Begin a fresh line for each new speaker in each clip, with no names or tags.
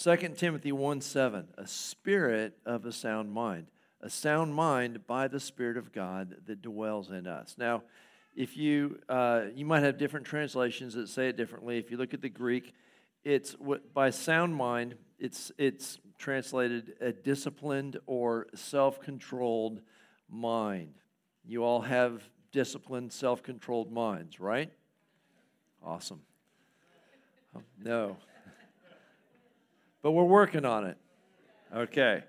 2 Timothy 1 7, a spirit of a sound mind. A sound mind by the Spirit of God that dwells in us. Now, if you, uh, you might have different translations that say it differently. If you look at the Greek, it's what, by sound mind, it's, it's translated a disciplined or self controlled mind. You all have disciplined, self controlled minds, right? Awesome. Oh, no. But we're working on it. Okay,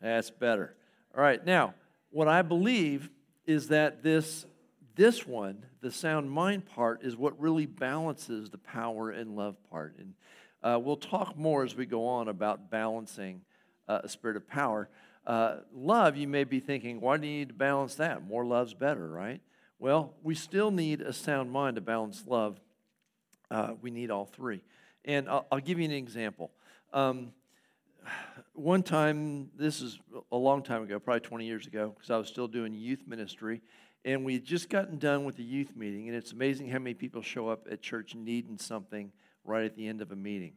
that's better. All right, now, what I believe is that this, this one, the sound mind part, is what really balances the power and love part. And uh, we'll talk more as we go on about balancing uh, a spirit of power. Uh, love, you may be thinking, why do you need to balance that? More love's better, right? Well, we still need a sound mind to balance love. Uh, we need all three. And I'll, I'll give you an example. Um, one time, this is a long time ago, probably 20 years ago, because I was still doing youth ministry, and we had just gotten done with the youth meeting, and it's amazing how many people show up at church needing something right at the end of a meeting.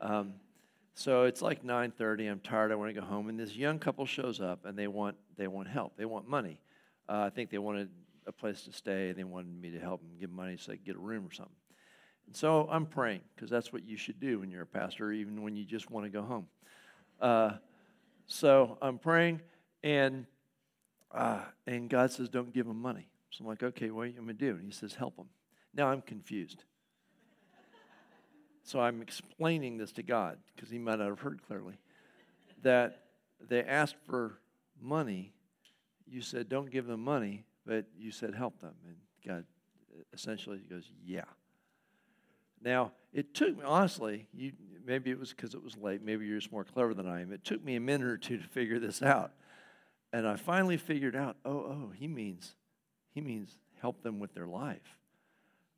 Um, so it's like 9:30. I'm tired. I want to go home. And this young couple shows up, and they want they want help. They want money. Uh, I think they wanted a place to stay. They wanted me to help them give money so they could get a room or something. And so I'm praying because that's what you should do when you're a pastor, even when you just want to go home. Uh, so I'm praying, and uh, and God says, "Don't give them money." So I'm like, "Okay, what you going to do?" And He says, "Help them." Now I'm confused. So I'm explaining this to God because he might not have heard clearly that they asked for money. You said, don't give them money, but you said, help them. And God essentially goes, yeah. Now, it took me, honestly, you, maybe it was because it was late. Maybe you're just more clever than I am. It took me a minute or two to figure this out. And I finally figured out, oh, oh, he means, he means help them with their life.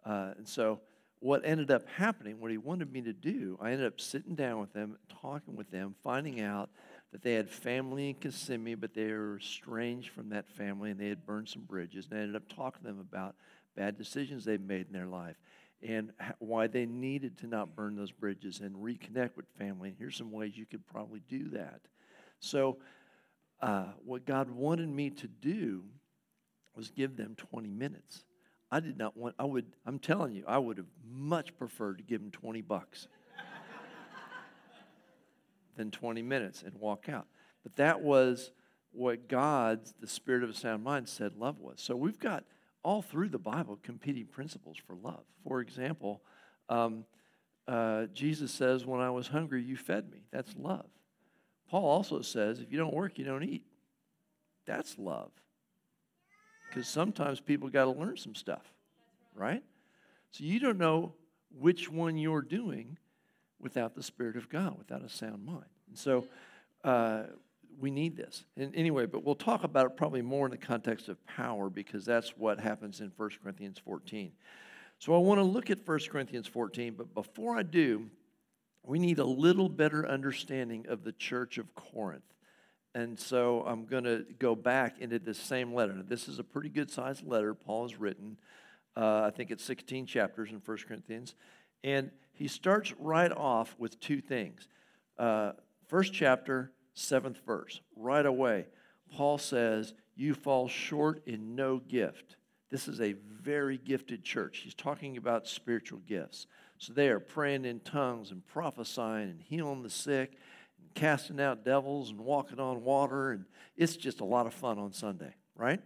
Uh, and so what ended up happening, what he wanted me to do, I ended up sitting down with them, talking with them, finding out that they had family in Kissimmee, but they were estranged from that family and they had burned some bridges. And I ended up talking to them about bad decisions they'd made in their life and why they needed to not burn those bridges and reconnect with family. And here's some ways you could probably do that. So, uh, what God wanted me to do was give them 20 minutes. I did not want, I would, I'm telling you, I would have much preferred to give them 20 bucks than 20 minutes and walk out. But that was what God's, the spirit of a sound mind, said love was. So we've got all through the Bible competing principles for love. For example, um, uh, Jesus says, When I was hungry, you fed me. That's love. Paul also says, If you don't work, you don't eat. That's love because sometimes people got to learn some stuff, right? So you don't know which one you're doing without the Spirit of God, without a sound mind. And so uh, we need this. And anyway, but we'll talk about it probably more in the context of power because that's what happens in 1 Corinthians 14. So I want to look at 1 Corinthians 14, but before I do, we need a little better understanding of the church of Corinth. And so I'm going to go back into this same letter. This is a pretty good sized letter Paul has written. Uh, I think it's 16 chapters in 1 Corinthians. And he starts right off with two things. Uh, first chapter, seventh verse. Right away, Paul says, You fall short in no gift. This is a very gifted church. He's talking about spiritual gifts. So they are praying in tongues and prophesying and healing the sick and casting out devils and walking on water, and it's just a lot of fun on Sunday, right?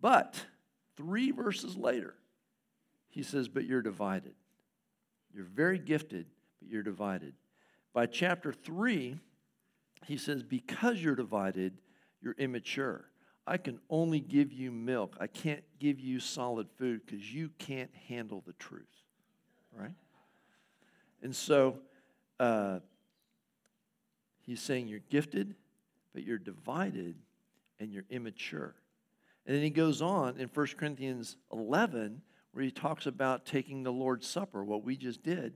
But three verses later, he says, But you're divided. You're very gifted, but you're divided. By chapter three, he says, Because you're divided, you're immature. I can only give you milk. I can't give you solid food because you can't handle the truth, right? And so, uh, He's saying you're gifted, but you're divided and you're immature. And then he goes on in 1 Corinthians 11, where he talks about taking the Lord's Supper, what we just did.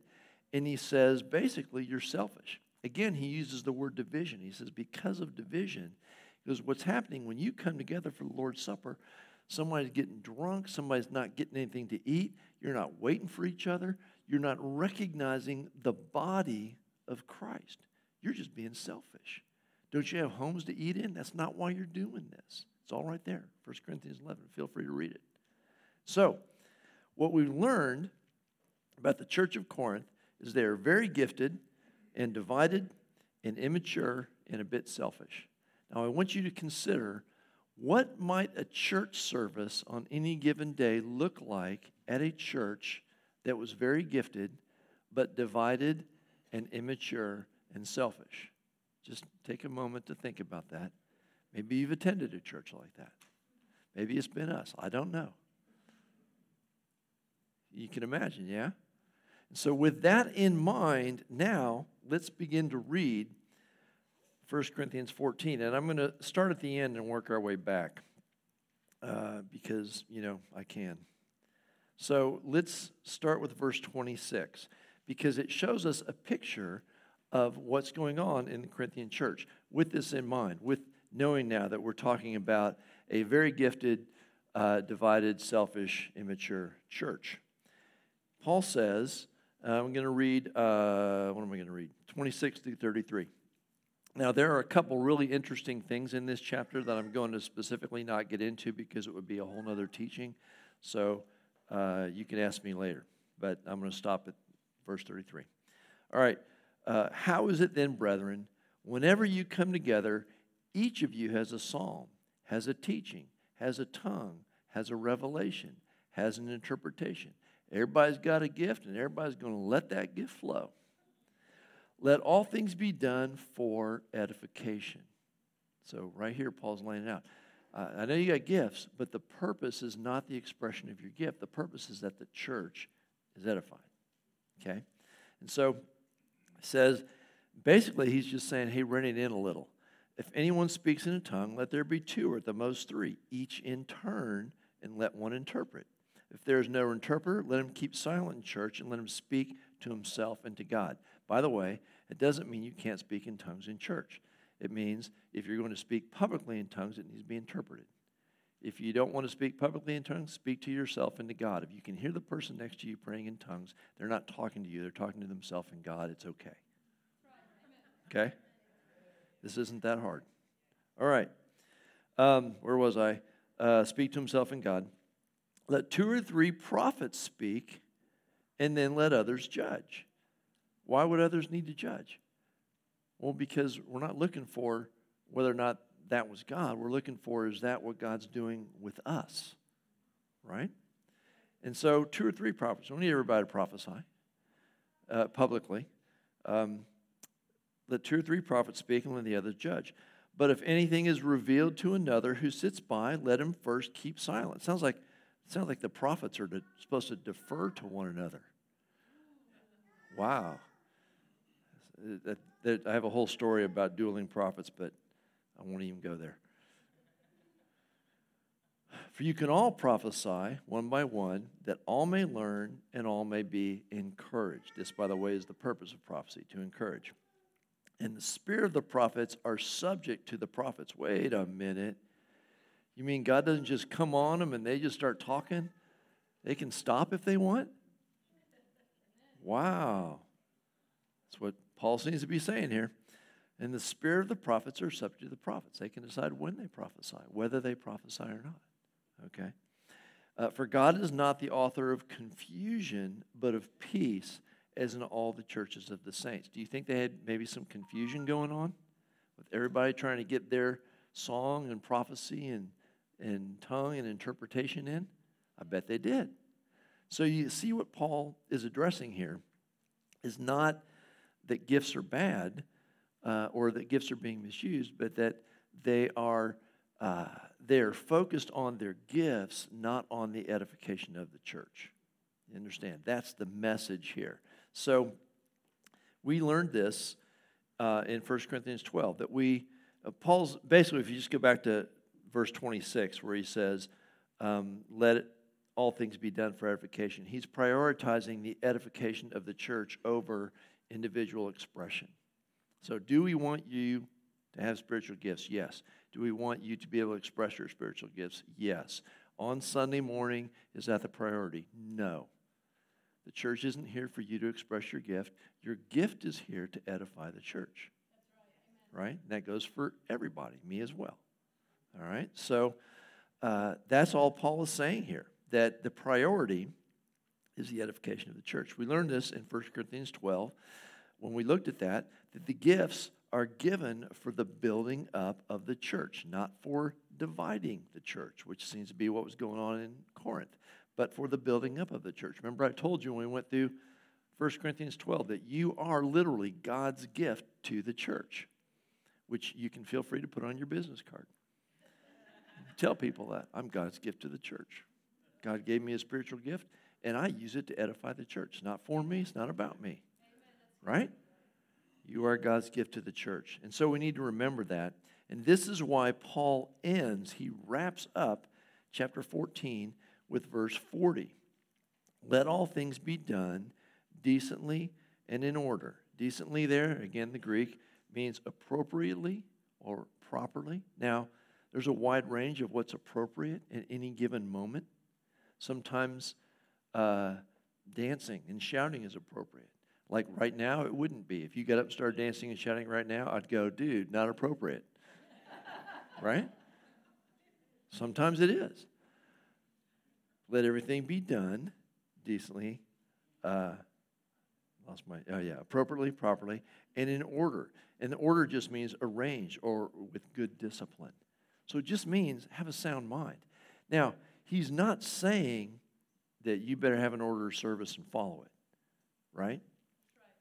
And he says, basically, you're selfish. Again, he uses the word division. He says, because of division, because what's happening when you come together for the Lord's Supper, somebody's getting drunk, somebody's not getting anything to eat, you're not waiting for each other, you're not recognizing the body of Christ. You're just being selfish. Don't you have homes to eat in? That's not why you're doing this. It's all right there. 1 Corinthians 11. Feel free to read it. So, what we've learned about the church of Corinth is they are very gifted and divided and immature and a bit selfish. Now, I want you to consider what might a church service on any given day look like at a church that was very gifted but divided and immature and selfish? Just take a moment to think about that. Maybe you've attended a church like that. Maybe it's been us. I don't know. You can imagine, yeah? So, with that in mind, now let's begin to read 1 Corinthians 14. And I'm going to start at the end and work our way back uh, because, you know, I can. So, let's start with verse 26 because it shows us a picture of what's going on in the Corinthian church. With this in mind, with knowing now that we're talking about a very gifted, uh, divided, selfish, immature church. Paul says, uh, I'm going to read, uh, what am I going to read? 26 through 33. Now, there are a couple really interesting things in this chapter that I'm going to specifically not get into because it would be a whole other teaching. So uh, you can ask me later, but I'm going to stop at verse 33. All right. Uh, how is it then, brethren, whenever you come together, each of you has a psalm, has a teaching, has a tongue, has a revelation, has an interpretation? Everybody's got a gift, and everybody's going to let that gift flow. Let all things be done for edification. So, right here, Paul's laying it out. Uh, I know you got gifts, but the purpose is not the expression of your gift. The purpose is that the church is edified. Okay? And so, it says, basically, he's just saying, hey, run it in a little. If anyone speaks in a tongue, let there be two or at the most three, each in turn, and let one interpret. If there is no interpreter, let him keep silent in church and let him speak to himself and to God. By the way, it doesn't mean you can't speak in tongues in church. It means if you're going to speak publicly in tongues, it needs to be interpreted. If you don't want to speak publicly in tongues, speak to yourself and to God. If you can hear the person next to you praying in tongues, they're not talking to you, they're talking to themselves and God. It's okay. Okay? This isn't that hard. All right. Um, where was I? Uh, speak to himself and God. Let two or three prophets speak, and then let others judge. Why would others need to judge? Well, because we're not looking for whether or not that was God. We're looking for is that what God's doing with us? Right? And so, two or three prophets. We need everybody to prophesy uh, publicly. Um, let two or three prophets speak and let the others judge. But if anything is revealed to another who sits by, let him first keep silent. Sounds like sounds like the prophets are to, supposed to defer to one another. Wow. I have a whole story about dueling prophets, but I won't even go there. For you can all prophesy one by one, that all may learn and all may be encouraged. This, by the way, is the purpose of prophecy to encourage. And the spirit of the prophets are subject to the prophets. Wait a minute. You mean God doesn't just come on them and they just start talking? They can stop if they want? Wow. That's what Paul seems to be saying here. And the spirit of the prophets are subject to the prophets. They can decide when they prophesy, whether they prophesy or not. Okay? Uh, for God is not the author of confusion, but of peace, as in all the churches of the saints. Do you think they had maybe some confusion going on with everybody trying to get their song and prophecy and and tongue and interpretation in? I bet they did. So you see what Paul is addressing here is not that gifts are bad uh, or that gifts are being misused, but that they are uh, they're focused on their gifts, not on the edification of the church. You understand? That's the message here. So we learned this uh, in 1 Corinthians 12 that we uh, Paul's basically if you just go back to verse 26, where he says, um, Let it, all things be done for edification. He's prioritizing the edification of the church over individual expression. So, do we want you to have spiritual gifts? Yes. Do we want you to be able to express your spiritual gifts? Yes. On Sunday morning, is that the priority? No. The church isn't here for you to express your gift. Your gift is here to edify the church. Right? right? And that goes for everybody, me as well. All right? So uh, that's all Paul is saying here that the priority is the edification of the church. We learned this in 1 Corinthians 12 when we looked at that, that the gifts are given for the building up of the church, not for dividing the church, which seems to be what was going on in Corinth, but for the building up of the church. Remember, I told you when we went through 1 Corinthians 12 that you are literally God's gift to the church, which you can feel free to put on your business card. Tell people that I'm God's gift to the church. God gave me a spiritual gift, and I use it to edify the church. It's not for me, it's not about me. Right? You are God's gift to the church. And so we need to remember that. And this is why Paul ends, he wraps up chapter 14 with verse 40. Let all things be done decently and in order. Decently, there, again, the Greek means appropriately or properly. Now, there's a wide range of what's appropriate at any given moment. Sometimes uh, dancing and shouting is appropriate. Like right now, it wouldn't be. If you got up and started dancing and shouting right now, I'd go, dude, not appropriate. right? Sometimes it is. Let everything be done decently. Uh, lost my, oh yeah, appropriately, properly, and in order. And order just means arrange or with good discipline. So it just means have a sound mind. Now, he's not saying that you better have an order of service and follow it, right?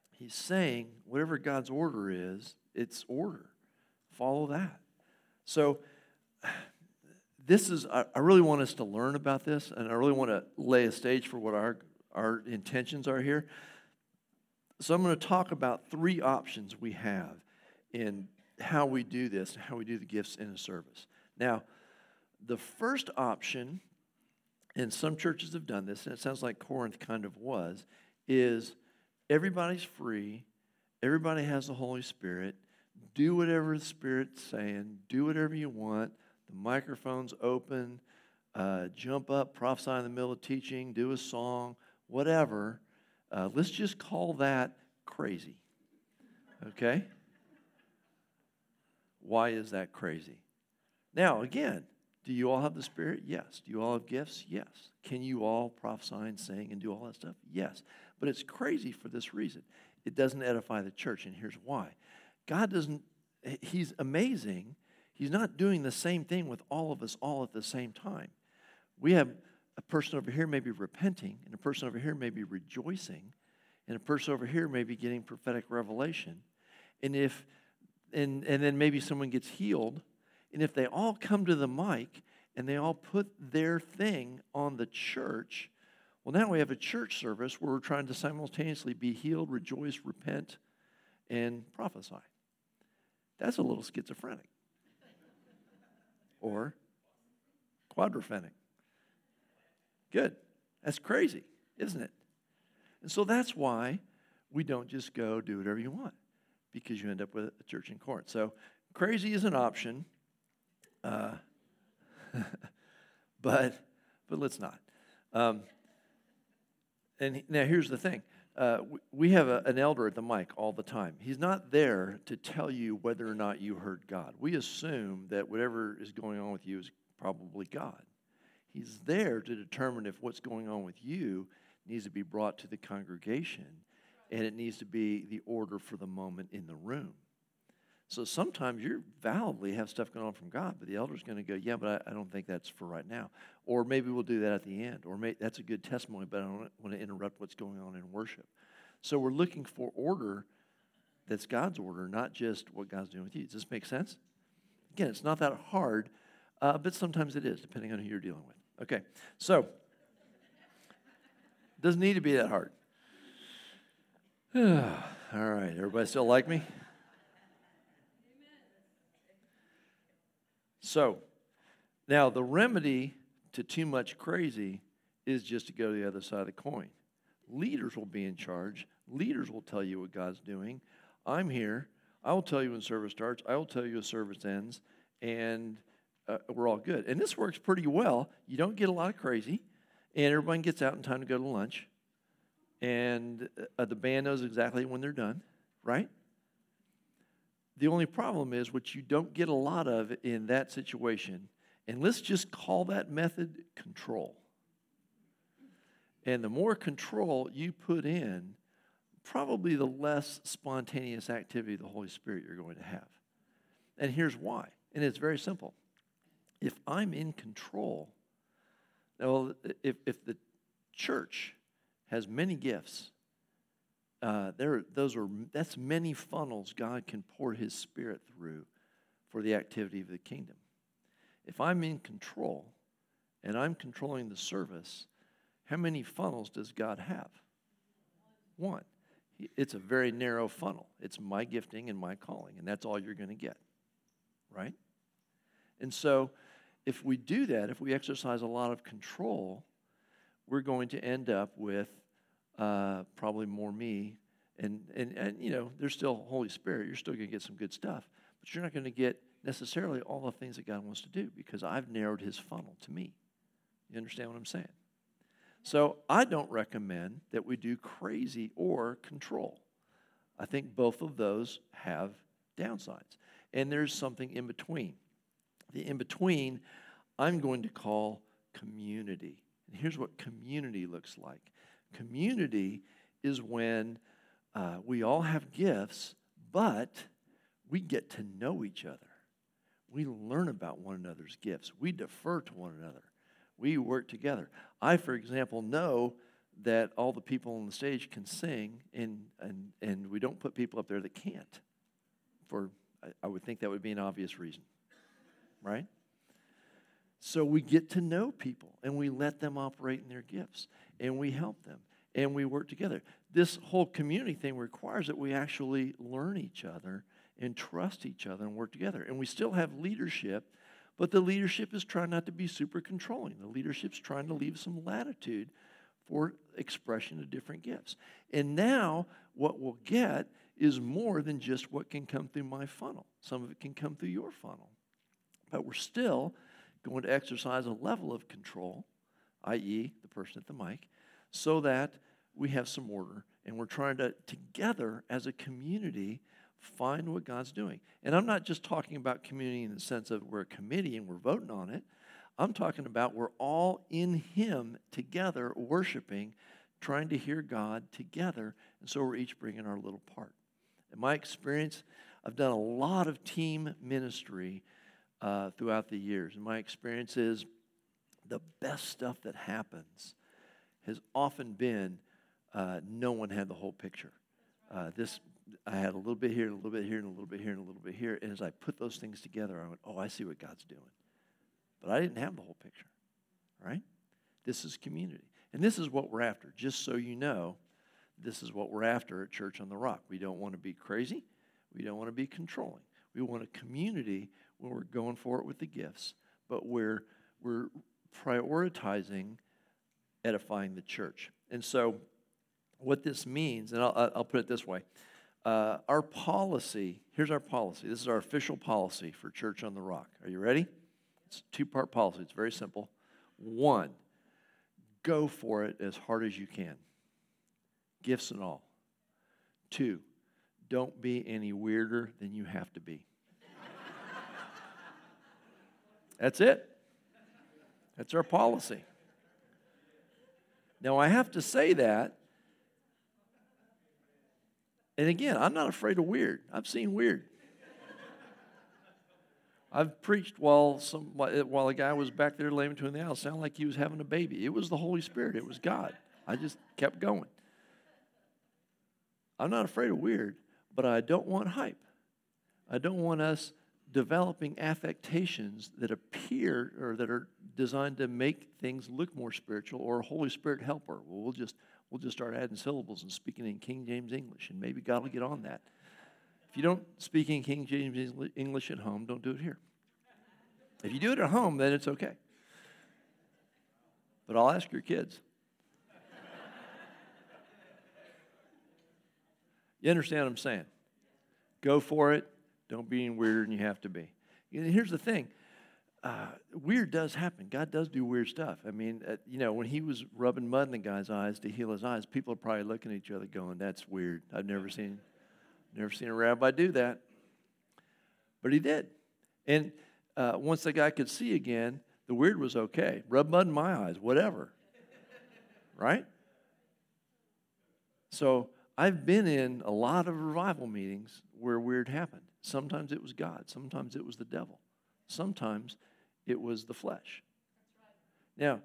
He's saying whatever God's order is, it's order. Follow that. So, this is, I really want us to learn about this, and I really want to lay a stage for what our, our intentions are here. So, I'm going to talk about three options we have in how we do this, how we do the gifts in a service. Now, the first option, and some churches have done this, and it sounds like Corinth kind of was, is everybody's free, everybody has the Holy Spirit. Do whatever the Spirit's saying, do whatever you want. The microphone's open. Uh, jump up, prophesy in the middle of teaching, do a song, whatever. Uh, let's just call that crazy. Okay? Why is that crazy? Now, again, do you all have the Spirit? Yes. Do you all have gifts? Yes. Can you all prophesy and sing and do all that stuff? Yes. But it's crazy for this reason it doesn't edify the church, and here's why. God doesn't, He's amazing. He's not doing the same thing with all of us all at the same time. We have a person over here maybe repenting, and a person over here may be rejoicing, and a person over here may be getting prophetic revelation. And if and, and then maybe someone gets healed, and if they all come to the mic and they all put their thing on the church, well, now we have a church service where we're trying to simultaneously be healed, rejoice, repent, and prophesy. That's a little schizophrenic or quadrophenic. Good. That's crazy, isn't it? And so that's why we don't just go do whatever you want because you end up with a church in Corinth. So crazy is an option. Uh, but but let's not. Um, and now here's the thing. Uh, we have a, an elder at the mic all the time. He's not there to tell you whether or not you heard God. We assume that whatever is going on with you is probably God. He's there to determine if what's going on with you needs to be brought to the congregation and it needs to be the order for the moment in the room. So sometimes you're validly have stuff going on from God, but the elder's going to go, yeah, but I, I, don't think that's for right now. Or maybe we'll do that at the end. Or may, that's a good testimony, but I don't want to interrupt what's going on in worship. So we're looking for order that's God's order, not just what God's doing with you. Does this make sense? Again, it's not that hard, uh, but sometimes it is, depending on who you're dealing with. Okay, so doesn't need to be that hard. All right, everybody still like me? So, now the remedy to too much crazy is just to go to the other side of the coin. Leaders will be in charge. Leaders will tell you what God's doing. I'm here. I will tell you when service starts. I will tell you when service ends, and uh, we're all good. And this works pretty well. You don't get a lot of crazy, and everyone gets out in time to go to lunch. and uh, the band knows exactly when they're done, right? The only problem is what you don't get a lot of in that situation, and let's just call that method control. And the more control you put in, probably the less spontaneous activity of the Holy Spirit you're going to have. And here's why. And it's very simple. If I'm in control, well, if, if the church has many gifts, uh, there, those are, that's many funnels God can pour His Spirit through for the activity of the kingdom. If I'm in control and I'm controlling the service, how many funnels does God have? One. It's a very narrow funnel. It's my gifting and my calling, and that's all you're going to get, right? And so, if we do that, if we exercise a lot of control, we're going to end up with uh, probably more me. And, and, and, you know, there's still Holy Spirit. You're still going to get some good stuff. But you're not going to get necessarily all the things that God wants to do because I've narrowed his funnel to me. You understand what I'm saying? So I don't recommend that we do crazy or control. I think both of those have downsides. And there's something in between. The in between, I'm going to call community. And here's what community looks like community is when uh, we all have gifts, but we get to know each other. We learn about one another's gifts. We defer to one another. We work together. I, for example, know that all the people on the stage can sing, and, and, and we don't put people up there that can't. For I, I would think that would be an obvious reason, right? So we get to know people and we let them operate in their gifts and we help them and we work together. This whole community thing requires that we actually learn each other and trust each other and work together. And we still have leadership, but the leadership is trying not to be super controlling. The leadership's trying to leave some latitude for expression of different gifts. And now what we'll get is more than just what can come through my funnel. Some of it can come through your funnel. But we're still going to exercise a level of control, i.e., the person at the mic, so that we have some order and we're trying to, together as a community, find what God's doing. And I'm not just talking about community in the sense of we're a committee and we're voting on it. I'm talking about we're all in Him together, worshiping, trying to hear God together. And so we're each bringing our little part. In my experience, I've done a lot of team ministry uh, throughout the years. And my experience is the best stuff that happens has often been uh, no one had the whole picture. Uh, this I had a little bit here, and a little bit here, and a little bit here, and a little bit here. And as I put those things together, I went, "Oh, I see what God's doing." But I didn't have the whole picture. Right? This is community, and this is what we're after. Just so you know, this is what we're after at Church on the Rock. We don't want to be crazy. We don't want to be controlling. We want a community where we're going for it with the gifts, but we're we're prioritizing edifying the church. And so, what this means, and I'll, I'll put it this way uh, our policy here's our policy. This is our official policy for Church on the Rock. Are you ready? It's a two part policy, it's very simple. One, go for it as hard as you can, gifts and all. Two, don't be any weirder than you have to be. That's it. That's our policy. Now, I have to say that. And again, I'm not afraid of weird. I've seen weird. I've preached while some while a guy was back there laying between the aisles, sounded like he was having a baby. It was the Holy Spirit. It was God. I just kept going. I'm not afraid of weird, but I don't want hype. I don't want us developing affectations that appear or that are designed to make things look more spiritual or a Holy Spirit helper. Well, we'll just we'll just start adding syllables and speaking in King James English, and maybe God will get on that. If you don't speak in King James English at home, don't do it here. If you do it at home, then it's okay. But I'll ask your kids. You understand what I'm saying? Go for it. Don't be any weirder than you have to be. And here's the thing uh, weird does happen. God does do weird stuff. I mean, uh, you know, when he was rubbing mud in the guy's eyes to heal his eyes, people are probably looking at each other going, "That's weird. I've never seen, never seen a rabbi do that." But he did, and uh, once the guy could see again, the weird was okay. Rub mud in my eyes, whatever. right? So I've been in a lot of revival meetings where weird happened. Sometimes it was God, sometimes it was the devil, sometimes it was the flesh. Now,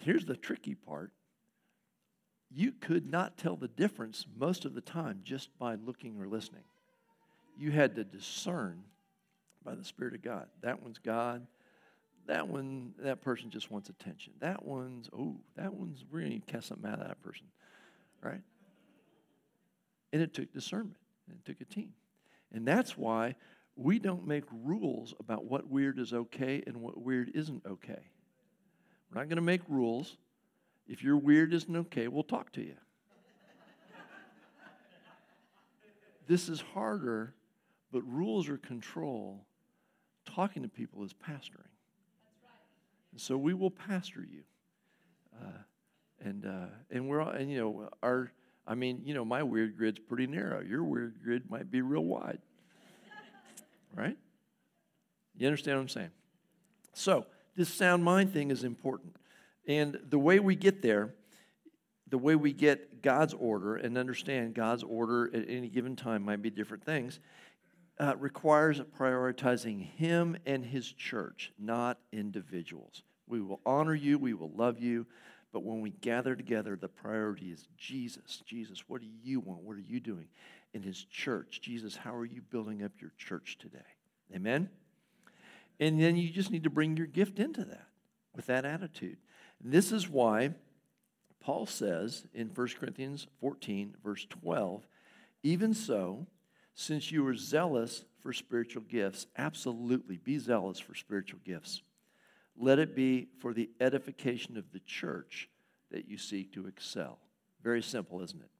here's the tricky part you could not tell the difference most of the time just by looking or listening. You had to discern by the Spirit of God. That one's God. That one, that person just wants attention. That one's, oh, that one's, we're going to cast something out of that person, right? And it took discernment, and it took a team. And that's why we don't make rules about what weird is okay and what weird isn't okay. We're not going to make rules. If your weird isn't okay, we'll talk to you. this is harder, but rules are control. Talking to people is pastoring. And so we will pastor you. Uh, and uh, and we're all, and you know our I mean you know my weird grid's pretty narrow. Your weird grid might be real wide. Right? You understand what I'm saying? So, this sound mind thing is important. And the way we get there, the way we get God's order and understand God's order at any given time might be different things, uh, requires prioritizing Him and His church, not individuals. We will honor you, we will love you, but when we gather together, the priority is Jesus. Jesus, what do you want? What are you doing? in his church. Jesus, how are you building up your church today? Amen? And then you just need to bring your gift into that with that attitude. And this is why Paul says in 1 Corinthians 14, verse 12, even so, since you are zealous for spiritual gifts, absolutely be zealous for spiritual gifts. Let it be for the edification of the church that you seek to excel. Very simple, isn't it?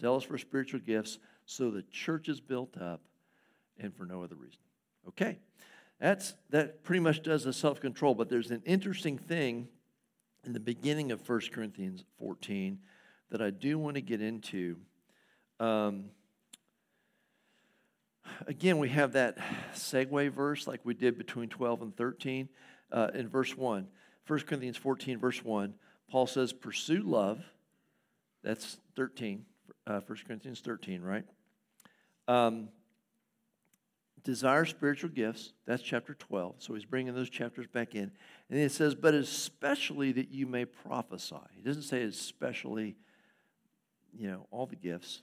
zealous for spiritual gifts, so the church is built up, and for no other reason. Okay, that's that pretty much does the self control. But there's an interesting thing in the beginning of 1 Corinthians 14 that I do want to get into. Um, again, we have that segue verse like we did between 12 and 13 uh, in verse 1. 1 Corinthians 14, verse 1, Paul says, Pursue love. That's 13 uh, 1 Corinthians 13, right? Um, desire spiritual gifts. That's chapter 12. So he's bringing those chapters back in. And then it says, but especially that you may prophesy. He doesn't say especially, you know, all the gifts.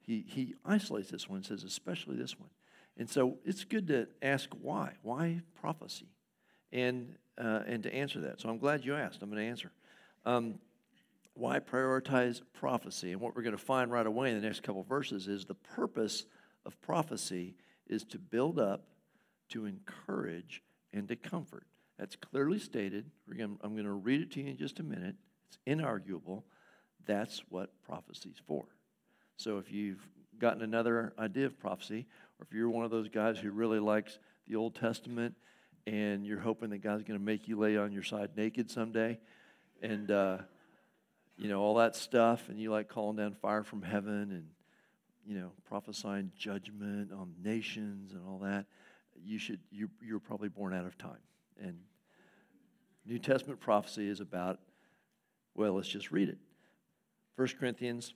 He, he isolates this one and says, especially this one. And so it's good to ask why. Why prophecy? And, uh, and to answer that. So I'm glad you asked. I'm going to answer. Um, why prioritize prophecy? And what we're going to find right away in the next couple verses is the purpose of prophecy is to build up, to encourage, and to comfort. That's clearly stated. I'm going to read it to you in just a minute. It's inarguable. That's what prophecy is for. So if you've gotten another idea of prophecy, or if you're one of those guys who really likes the Old Testament and you're hoping that God's going to make you lay on your side naked someday, and uh, you know, all that stuff, and you like calling down fire from heaven and, you know, prophesying judgment on nations and all that, you should, you, you're probably born out of time. And New Testament prophecy is about, well, let's just read it. 1 Corinthians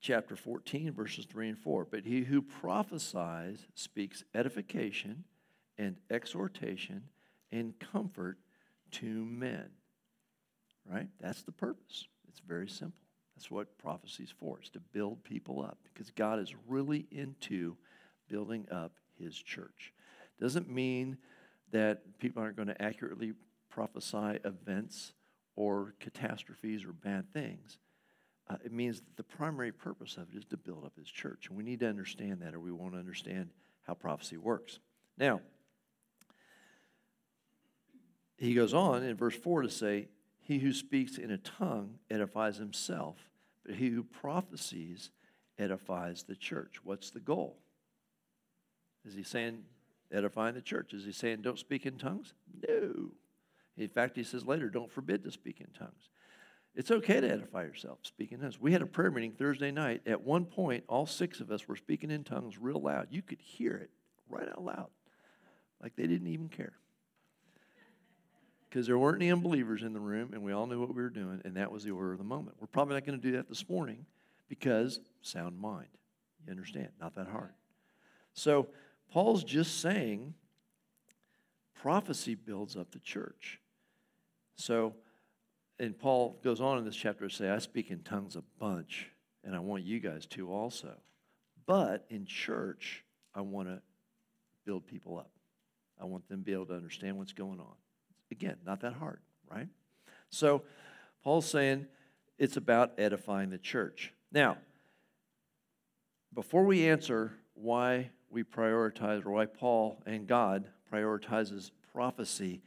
chapter 14, verses 3 and 4. But he who prophesies speaks edification and exhortation and comfort to men. Right? That's the purpose. It's very simple. That's what prophecy is for. It's to build people up because God is really into building up his church. Doesn't mean that people aren't going to accurately prophesy events or catastrophes or bad things. Uh, it means that the primary purpose of it is to build up his church. And we need to understand that or we won't understand how prophecy works. Now, he goes on in verse 4 to say, he who speaks in a tongue edifies himself, but he who prophesies edifies the church. What's the goal? Is he saying edifying the church. Is he saying don't speak in tongues? No. In fact, he says later, don't forbid to speak in tongues. It's okay to edify yourself, speaking in tongues. We had a prayer meeting Thursday night. At one point, all six of us were speaking in tongues real loud. You could hear it right out loud, like they didn't even care. Because there weren't any unbelievers in the room, and we all knew what we were doing, and that was the order of the moment. We're probably not going to do that this morning because sound mind. You understand? Not that hard. So, Paul's just saying prophecy builds up the church. So, and Paul goes on in this chapter to say, I speak in tongues a bunch, and I want you guys to also. But in church, I want to build people up. I want them to be able to understand what's going on. Again, not that hard, right? So, Paul's saying it's about edifying the church. Now, before we answer why we prioritize, or why Paul and God prioritizes prophecy,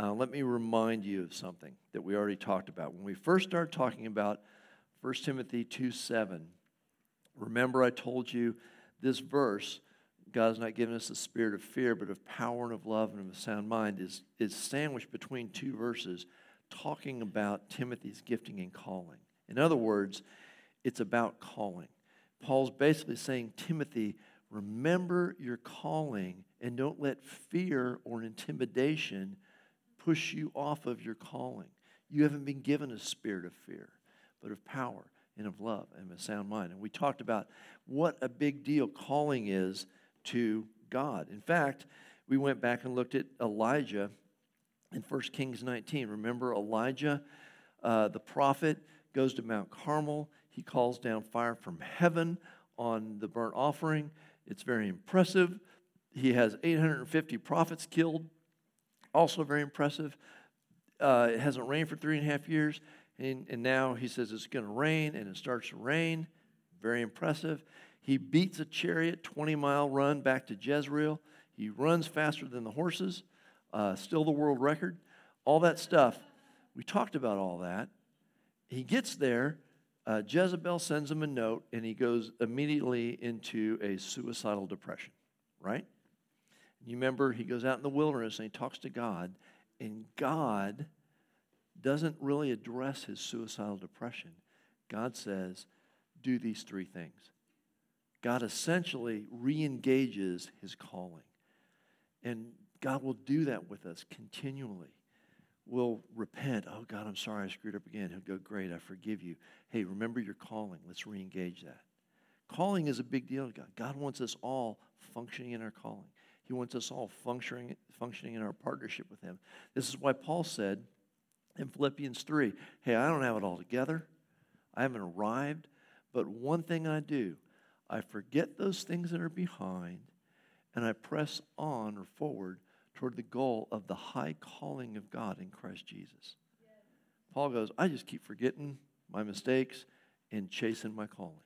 uh, let me remind you of something that we already talked about. When we first started talking about 1 Timothy 2 7, remember I told you this verse, God's not given us a spirit of fear, but of power and of love and of a sound mind, is, is sandwiched between two verses talking about Timothy's gifting and calling. In other words, it's about calling. Paul's basically saying, Timothy, remember your calling and don't let fear or intimidation push you off of your calling. You haven't been given a spirit of fear, but of power and of love and of a sound mind. And we talked about what a big deal calling is to God. In fact, we went back and looked at Elijah in 1 Kings 19. Remember Elijah, uh, the prophet, goes to Mount Carmel. He calls down fire from heaven on the burnt offering. It's very impressive. He has 850 prophets killed. Also, very impressive. Uh, it hasn't rained for three and a half years, and, and now he says it's going to rain, and it starts to rain. Very impressive. He beats a chariot 20 mile run back to Jezreel. He runs faster than the horses, uh, still the world record. All that stuff. We talked about all that. He gets there. Uh, Jezebel sends him a note, and he goes immediately into a suicidal depression, right? You remember, he goes out in the wilderness and he talks to God, and God doesn't really address his suicidal depression. God says, do these three things. God essentially re engages his calling. And God will do that with us continually. We'll repent. Oh, God, I'm sorry I screwed up again. He'll go, Great, I forgive you. Hey, remember your calling. Let's re engage that. Calling is a big deal to God. God wants us all functioning in our calling. He wants us all functioning, functioning in our partnership with Him. This is why Paul said in Philippians 3 Hey, I don't have it all together, I haven't arrived, but one thing I do, I forget those things that are behind, and I press on or forward toward the goal of the high calling of God in Christ Jesus. Paul goes, I just keep forgetting my mistakes and chasing my calling.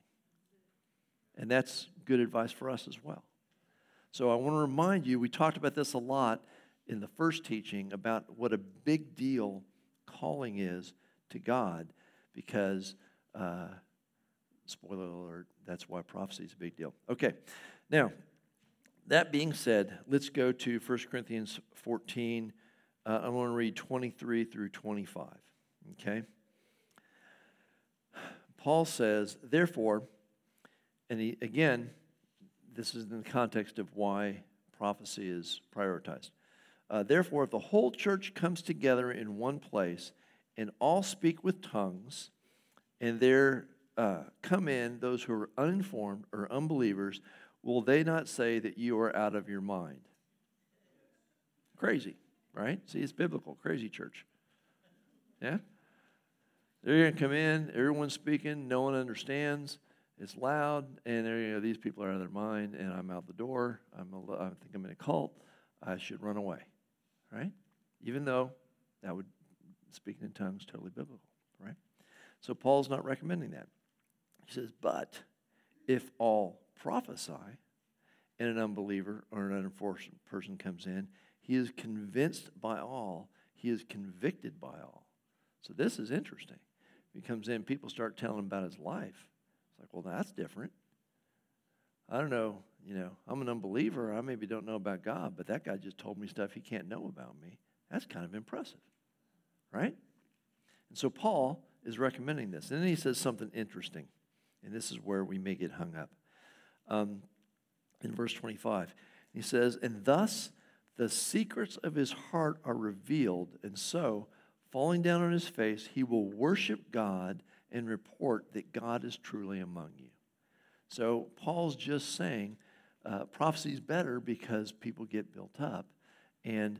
And that's good advice for us as well. So I want to remind you, we talked about this a lot in the first teaching about what a big deal calling is to God because, uh, spoiler alert, that's why prophecy is a big deal. Okay, now, that being said, let's go to 1 Corinthians 14. Uh, I want to read 23 through 25. Okay? Paul says, therefore, and he, again, this is in the context of why prophecy is prioritized. Uh, Therefore, if the whole church comes together in one place and all speak with tongues, and there uh, come in those who are uninformed or unbelievers, will they not say that you are out of your mind? Crazy, right? See, it's biblical. Crazy church. Yeah? They're going to come in, everyone's speaking, no one understands. It's loud, and you know, these people are out of their mind, and I'm out the door. I'm a, I think I'm in a cult. I should run away, right? Even though that would, speaking in tongues, totally biblical, right? So Paul's not recommending that. He says, but if all prophesy, and an unbeliever or an unenforced person comes in, he is convinced by all, he is convicted by all. So this is interesting. He comes in, people start telling him about his life It's like, well, that's different. I don't know. you know, I'm an unbeliever. I maybe don't know about God, but that guy just told me stuff he can't know about me. That's kind of impressive, right? And so Paul is recommending this. And then he says something interesting, and this is where we may get hung up. Um, in verse 25, he says, And thus the secrets of his heart are revealed, and so, falling down on his face, he will worship God and report that God is truly among you. So Paul's just saying uh, prophecy is better because people get built up and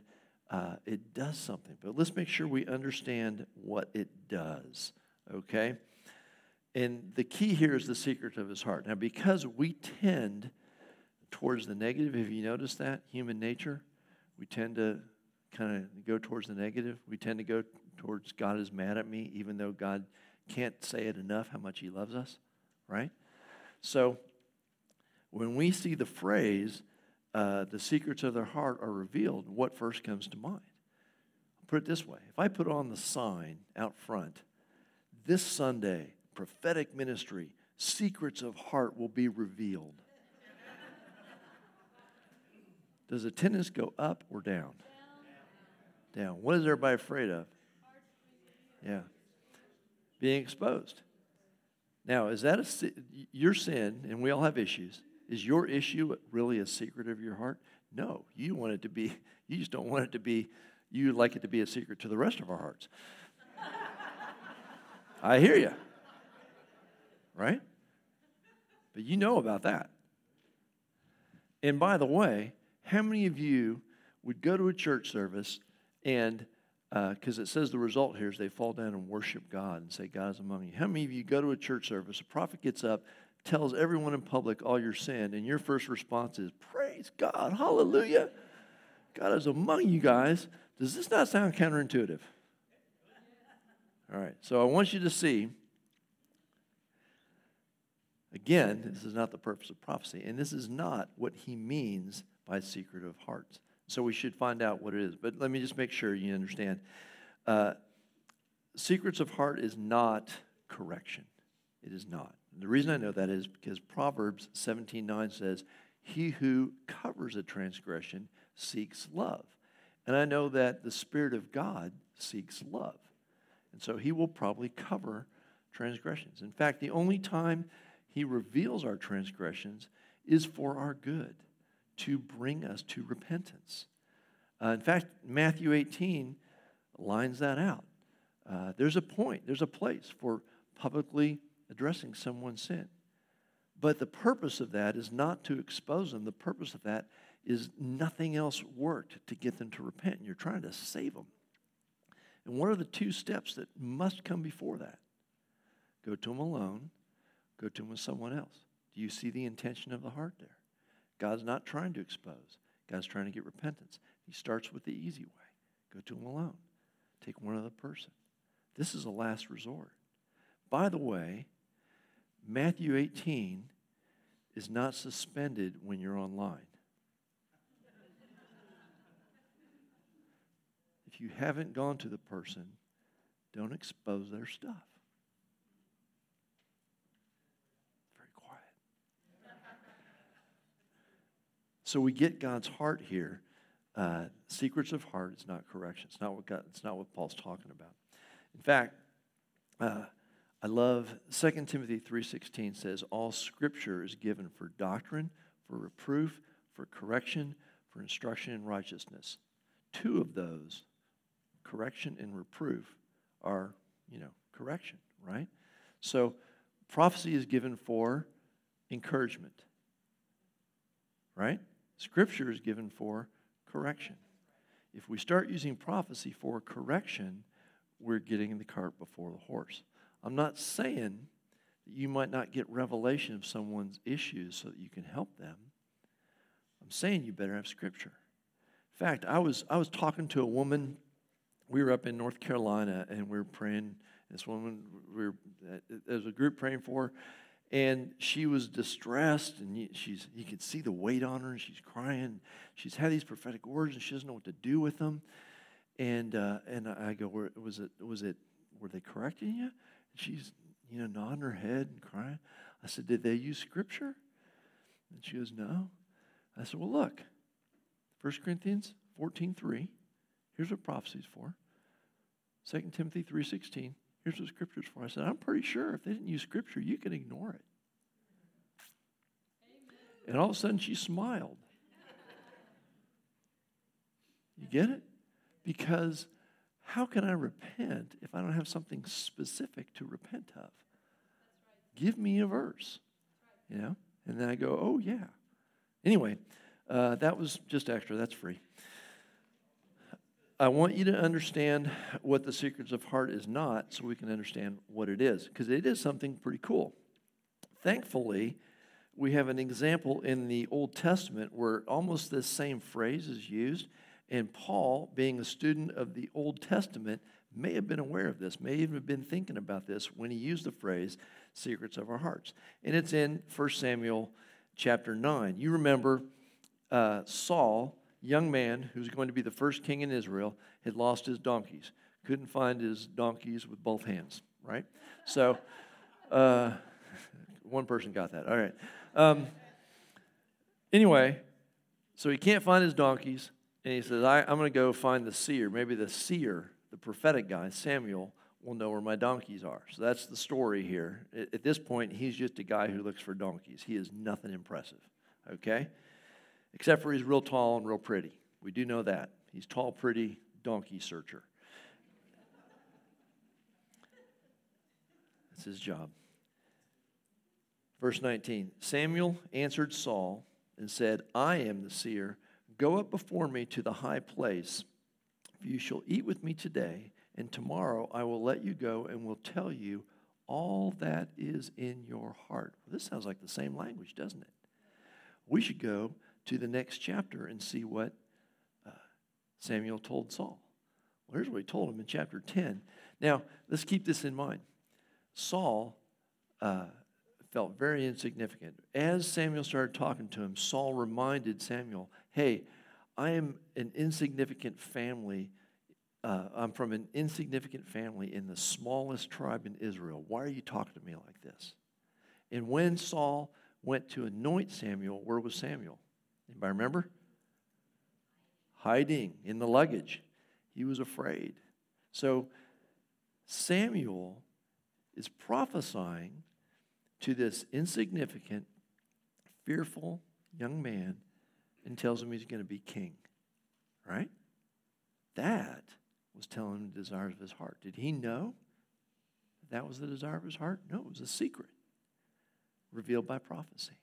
uh, it does something. But let's make sure we understand what it does, okay? And the key here is the secret of his heart. Now, because we tend towards the negative, have you noticed that? Human nature, we tend to kind of go towards the negative. We tend to go towards God is mad at me, even though God can't say it enough how much he loves us, right? So when we see the phrase, uh, the secrets of their heart are revealed, what first comes to mind? I'll put it this way if I put on the sign out front, this Sunday, prophetic ministry, secrets of heart will be revealed. Does attendance go up or down? Down. What is everybody afraid of? Yeah. Being exposed. Now, is that a, your sin, and we all have issues, is your issue really a secret of your heart? No, you want it to be, you just don't want it to be, you like it to be a secret to the rest of our hearts. I hear you. Right? But you know about that. And by the way, how many of you would go to a church service and because uh, it says the result here is they fall down and worship God and say, God is among you. How many of you go to a church service, a prophet gets up, tells everyone in public all your sin, and your first response is, Praise God, hallelujah. God is among you guys. Does this not sound counterintuitive? All right, so I want you to see, again, this is not the purpose of prophecy, and this is not what he means by secret of hearts. So we should find out what it is. But let me just make sure you understand. Uh, secrets of heart is not correction. It is not. And the reason I know that is because Proverbs 17:9 says, "He who covers a transgression seeks love." And I know that the Spirit of God seeks love. And so he will probably cover transgressions. In fact, the only time he reveals our transgressions is for our good to bring us to repentance. Uh, in fact, Matthew 18 lines that out. Uh, there's a point, there's a place for publicly addressing someone's sin. But the purpose of that is not to expose them. The purpose of that is nothing else worked to get them to repent. You're trying to save them. And what are the two steps that must come before that? Go to them alone, go to them with someone else. Do you see the intention of the heart there? God's not trying to expose, God's trying to get repentance. He starts with the easy way go to Him alone, take one other person. This is a last resort. By the way, Matthew 18 is not suspended when you're online. If you haven't gone to the person, don't expose their stuff. So we get God's heart here. Uh, secrets of heart is not correction. It's not what God, it's not what Paul's talking about. In fact, uh, I love 2 Timothy 3.16 says, All scripture is given for doctrine, for reproof, for correction, for instruction in righteousness. Two of those, correction and reproof, are, you know, correction, right? So prophecy is given for encouragement, right? Scripture is given for correction. If we start using prophecy for correction, we're getting the cart before the horse. I'm not saying that you might not get revelation of someone's issues so that you can help them. I'm saying you better have Scripture. In fact, I was, I was talking to a woman. We were up in North Carolina and we were praying. This woman, we were, uh, uh, there was a group praying for and she was distressed and she's you could see the weight on her and she's crying. She's had these prophetic words and she doesn't know what to do with them. And uh, and i go was it was it were they correcting you? And she's you know nodding her head and crying. I said did they use scripture? And she goes, No. I said, Well, look, 1 Corinthians 14 3, here's what prophecy's for. 2 Timothy 3.16, here's what Scripture's for. I said, I'm pretty sure if they didn't use Scripture, you can ignore it. Amen. And all of a sudden, she smiled. You get it? Because how can I repent if I don't have something specific to repent of? Give me a verse, you know? And then I go, oh, yeah. Anyway, uh, that was just extra. That's free. I want you to understand what the secrets of heart is not so we can understand what it is, because it is something pretty cool. Thankfully, we have an example in the Old Testament where almost this same phrase is used, and Paul, being a student of the Old Testament, may have been aware of this, may even have been thinking about this when he used the phrase secrets of our hearts. And it's in 1 Samuel chapter 9. You remember uh, Saul young man who was going to be the first king in Israel had lost his donkeys. Couldn't find his donkeys with both hands, right? So, uh, one person got that. All right. Um, anyway, so he can't find his donkeys, and he says, I, am going to go find the seer. Maybe the seer, the prophetic guy, Samuel, will know where my donkeys are. So that's the story here. At, at this point, he's just a guy who looks for donkeys. He is nothing impressive, okay? Except for he's real tall and real pretty. We do know that. He's tall, pretty, donkey searcher. That's his job. Verse 19 Samuel answered Saul and said, I am the seer. Go up before me to the high place. You shall eat with me today, and tomorrow I will let you go and will tell you all that is in your heart. This sounds like the same language, doesn't it? We should go to the next chapter and see what uh, Samuel told Saul. Well, here's what he told him in chapter 10. Now, let's keep this in mind. Saul uh, felt very insignificant. As Samuel started talking to him, Saul reminded Samuel, hey, I am an insignificant family. Uh, I'm from an insignificant family in the smallest tribe in Israel. Why are you talking to me like this? And when Saul went to anoint Samuel, where was Samuel? Anybody remember? Hiding in the luggage. He was afraid. So Samuel is prophesying to this insignificant, fearful young man and tells him he's going to be king. Right? That was telling him the desires of his heart. Did he know that was the desire of his heart? No, it was a secret revealed by prophecy.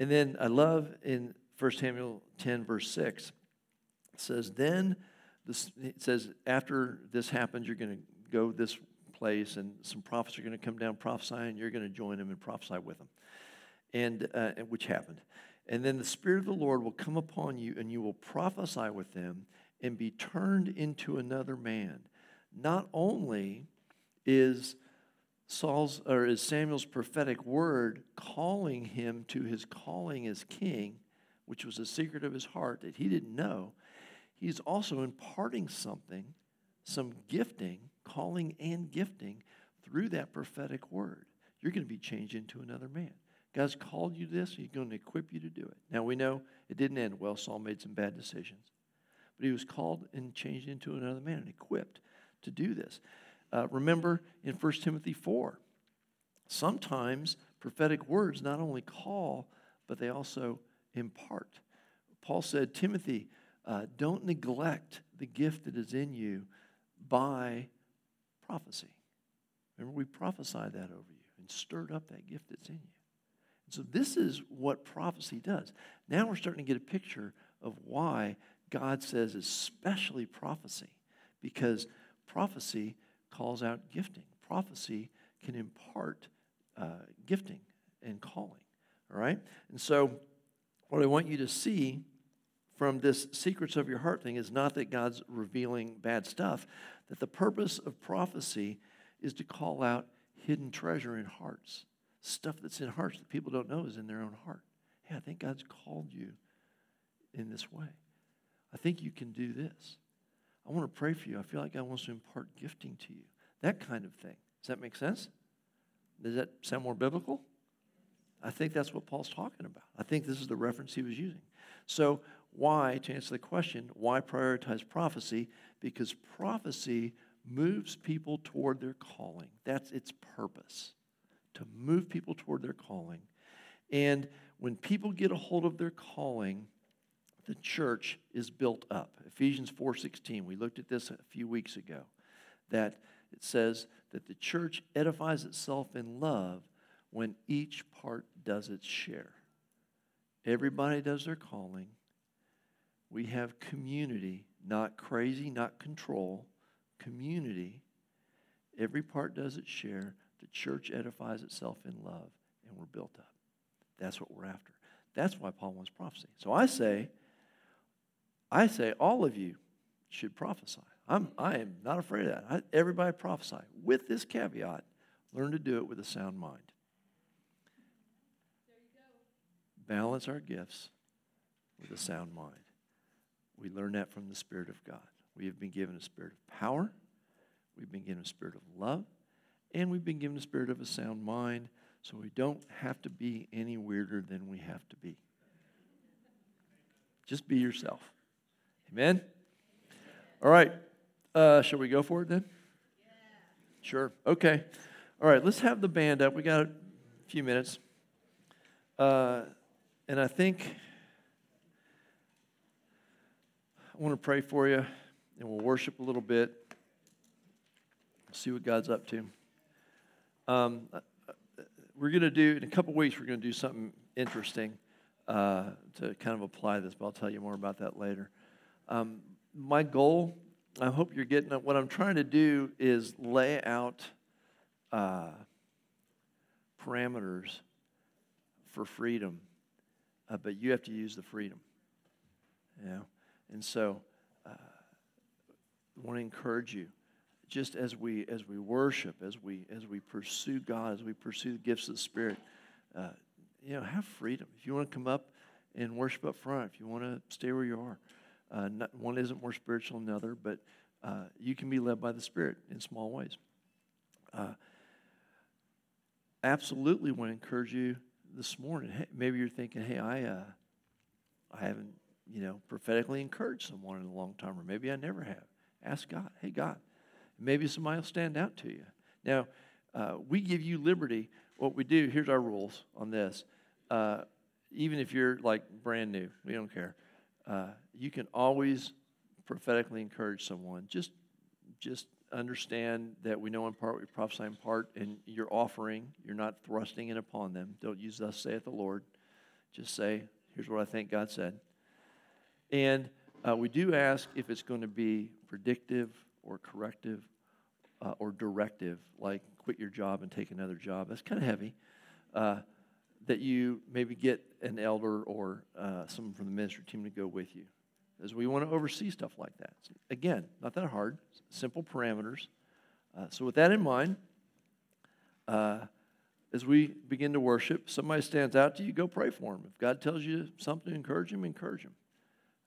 And then I love in 1 Samuel 10, verse 6, it says, Then, this, it says, after this happens, you're going to go this place, and some prophets are going to come down prophesying, and you're going to join them and prophesy with them. And uh, which happened. And then the Spirit of the Lord will come upon you, and you will prophesy with them and be turned into another man. Not only is Saul's or is Samuel's prophetic word calling him to his calling as king, which was a secret of his heart that he didn't know. He's also imparting something, some gifting, calling and gifting through that prophetic word. You're going to be changed into another man. God's called you this, He's going to equip you to do it. Now we know it didn't end well. Saul made some bad decisions. But he was called and changed into another man and equipped to do this. Uh, remember in 1 Timothy 4, sometimes prophetic words not only call, but they also impart. Paul said, Timothy, uh, don't neglect the gift that is in you by prophecy. Remember, we prophesied that over you and stirred up that gift that's in you. And so, this is what prophecy does. Now we're starting to get a picture of why God says, especially prophecy, because prophecy calls out gifting. Prophecy can impart uh, gifting and calling. All right? And so, what I want you to see from this secrets of your heart thing is not that God's revealing bad stuff, that the purpose of prophecy is to call out hidden treasure in hearts. Stuff that's in hearts that people don't know is in their own heart. Hey, I think God's called you in this way. I think you can do this. I want to pray for you. I feel like God wants to impart gifting to you. That kind of thing. Does that make sense? Does that sound more biblical? I think that's what Paul's talking about. I think this is the reference he was using. So, why, to answer the question, why prioritize prophecy? Because prophecy moves people toward their calling. That's its purpose, to move people toward their calling. And when people get a hold of their calling, the church is built up. Ephesians 4:16. We looked at this a few weeks ago. That it says that the church edifies itself in love when each part does its share. Everybody does their calling. We have community, not crazy, not control, community. Every part does its share. The church edifies itself in love, and we're built up. That's what we're after. That's why Paul wants prophecy. So I say, I say all of you should prophesy. I'm, I am not afraid of that. I, everybody prophesy. With this caveat, learn to do it with a sound mind. Balance our gifts with a sound mind. We learn that from the Spirit of God. We have been given a spirit of power, we've been given a spirit of love, and we've been given a spirit of a sound mind so we don't have to be any weirder than we have to be. Just be yourself. Amen? All right. Uh, shall we go for it then? Sure. Okay. All right. Let's have the band up. We got a few minutes. Uh, and I think I want to pray for you, and we'll worship a little bit, see what God's up to. Um, uh, uh, we're going to do, in a couple weeks, we're going to do something interesting uh, to kind of apply this, but I'll tell you more about that later. Um, my goal, I hope you're getting it. What I'm trying to do is lay out uh, parameters for freedom, uh, but you have to use the freedom. You know? And so uh, I want to encourage you just as we as we worship, as we as we pursue God, as we pursue the gifts of the Spirit, uh, you know, have freedom. If you want to come up and worship up front, if you want to stay where you are, uh, not, one isn't more spiritual than another, but uh, you can be led by the Spirit in small ways. Uh, absolutely want to encourage you this morning. Hey, maybe you're thinking, hey, I, uh, I haven't, you know, prophetically encouraged someone in a long time, or maybe I never have. Ask God, hey, God, maybe somebody will stand out to you. Now, uh, we give you liberty. What we do, here's our rules on this. Uh, even if you're like brand new, we don't care uh, you can always prophetically encourage someone. Just, just understand that we know in part, we prophesy in part, and you're offering, you're not thrusting it upon them. Don't use thus saith the Lord. Just say, here's what I think God said. And uh, we do ask if it's going to be predictive or corrective uh, or directive, like quit your job and take another job. That's kind of heavy. Uh, that you maybe get an elder or uh, someone from the ministry team to go with you, as we want to oversee stuff like that. So again, not that hard, simple parameters. Uh, so, with that in mind, uh, as we begin to worship, somebody stands out to you, go pray for them. If God tells you something encourage him, encourage him.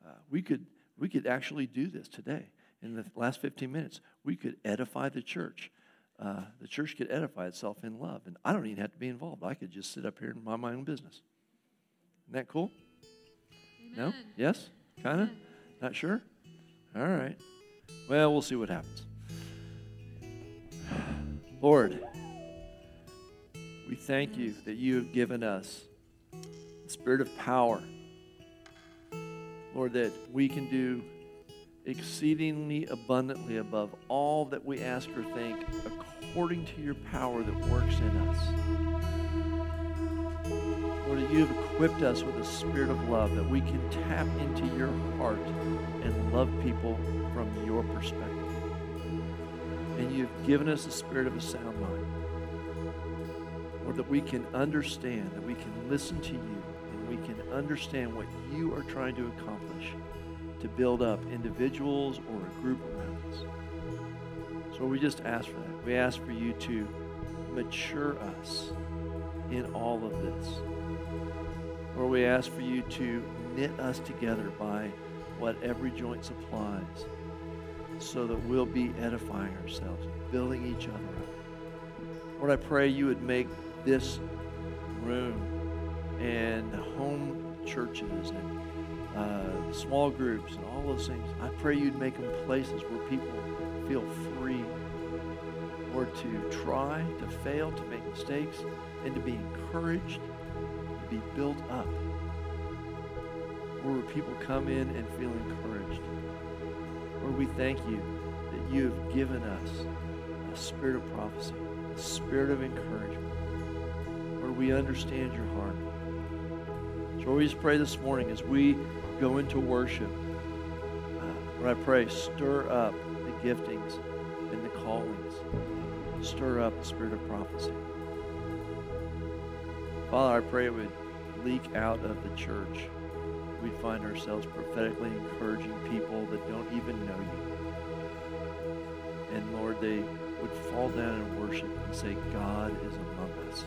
Uh, we could we could actually do this today in the last 15 minutes. We could edify the church uh, the church could edify itself in love. And I don't even have to be involved. I could just sit up here and mind my own business. Isn't that cool? Amen. No? Yes? Kind of? Not sure? All right. Well, we'll see what happens. Lord, we thank you that you have given us the spirit of power. Lord, that we can do exceedingly abundantly above all that we ask or think, according to your power that works in us. Lord, that you have equipped us with a spirit of love that we can tap into your heart and love people from your perspective. And you've given us a spirit of a sound mind. Lord, that we can understand, that we can listen to you, and we can understand what you are trying to accomplish to build up individuals or a group around us. So we just ask for that. We ask for you to mature us in all of this. Or we ask for you to knit us together by what every joint supplies so that we'll be edifying ourselves, building each other up. Lord, I pray you would make this room and home churches and uh, small groups and all those things. I pray you'd make them places where people feel free or to try, to fail, to make mistakes, and to be encouraged, to be built up. Where people come in and feel encouraged. Lord, we thank you that you have given us a spirit of prophecy, a spirit of encouragement. Lord, we understand your heart. So we just pray this morning as we go into worship. Uh, Lord, I pray, stir up the giftings and the callings. Stir up the spirit of prophecy. Father, I pray it would leak out of the church. We'd find ourselves prophetically encouraging people that don't even know you. And Lord, they would fall down and worship and say, God is among us.